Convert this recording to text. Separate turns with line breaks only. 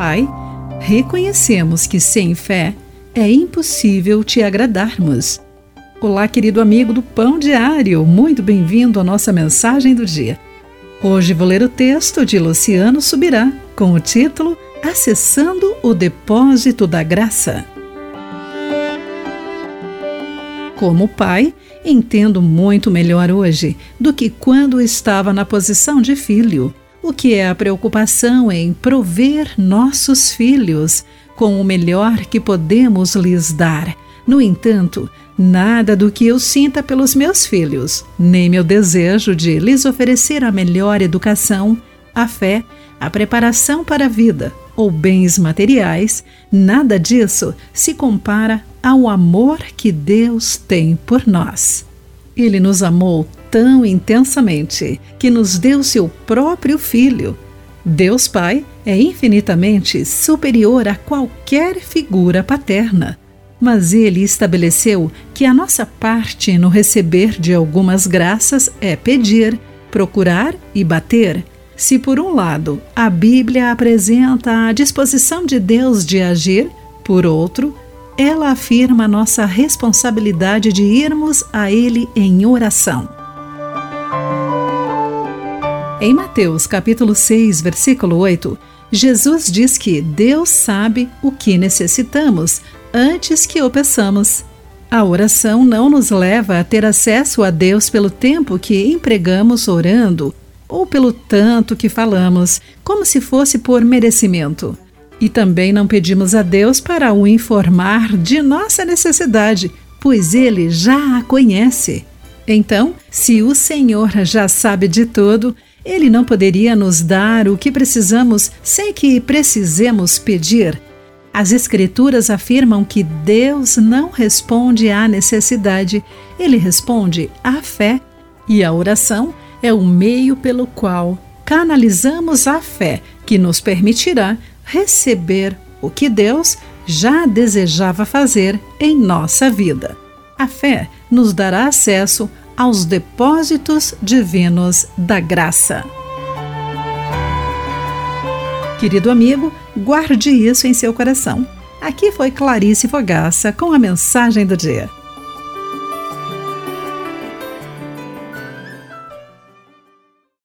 Pai, reconhecemos que sem fé é impossível te agradarmos. Olá, querido amigo do Pão Diário, muito bem-vindo à nossa mensagem do dia. Hoje vou ler o texto de Luciano Subirá com o título Acessando o Depósito da Graça. Como pai, entendo muito melhor hoje do que quando estava na posição de filho o que é a preocupação em prover nossos filhos com o melhor que podemos lhes dar. No entanto, nada do que eu sinta pelos meus filhos, nem meu desejo de lhes oferecer a melhor educação, a fé, a preparação para a vida ou bens materiais, nada disso se compara ao amor que Deus tem por nós. Ele nos amou tão intensamente que nos deu seu próprio Filho. Deus Pai é infinitamente superior a qualquer figura paterna. Mas ele estabeleceu que a nossa parte no receber de algumas graças é pedir, procurar e bater. Se, por um lado, a Bíblia apresenta a disposição de Deus de agir, por outro, ela afirma nossa responsabilidade de irmos a Ele em oração. Em Mateus capítulo 6, versículo 8, Jesus diz que Deus sabe o que necessitamos antes que o peçamos. A oração não nos leva a ter acesso a Deus pelo tempo que empregamos orando ou pelo tanto que falamos, como se fosse por merecimento. E também não pedimos a Deus para o informar de nossa necessidade, pois Ele já a conhece. Então, se o Senhor já sabe de tudo, ele não poderia nos dar o que precisamos sem que precisemos pedir. As Escrituras afirmam que Deus não responde à necessidade, ele responde à fé. E a oração é o meio pelo qual canalizamos a fé que nos permitirá receber o que Deus já desejava fazer em nossa vida. A fé nos dará acesso aos depósitos divinos da graça. Querido amigo, guarde isso em seu coração. Aqui foi Clarice Fogaça com a mensagem do dia.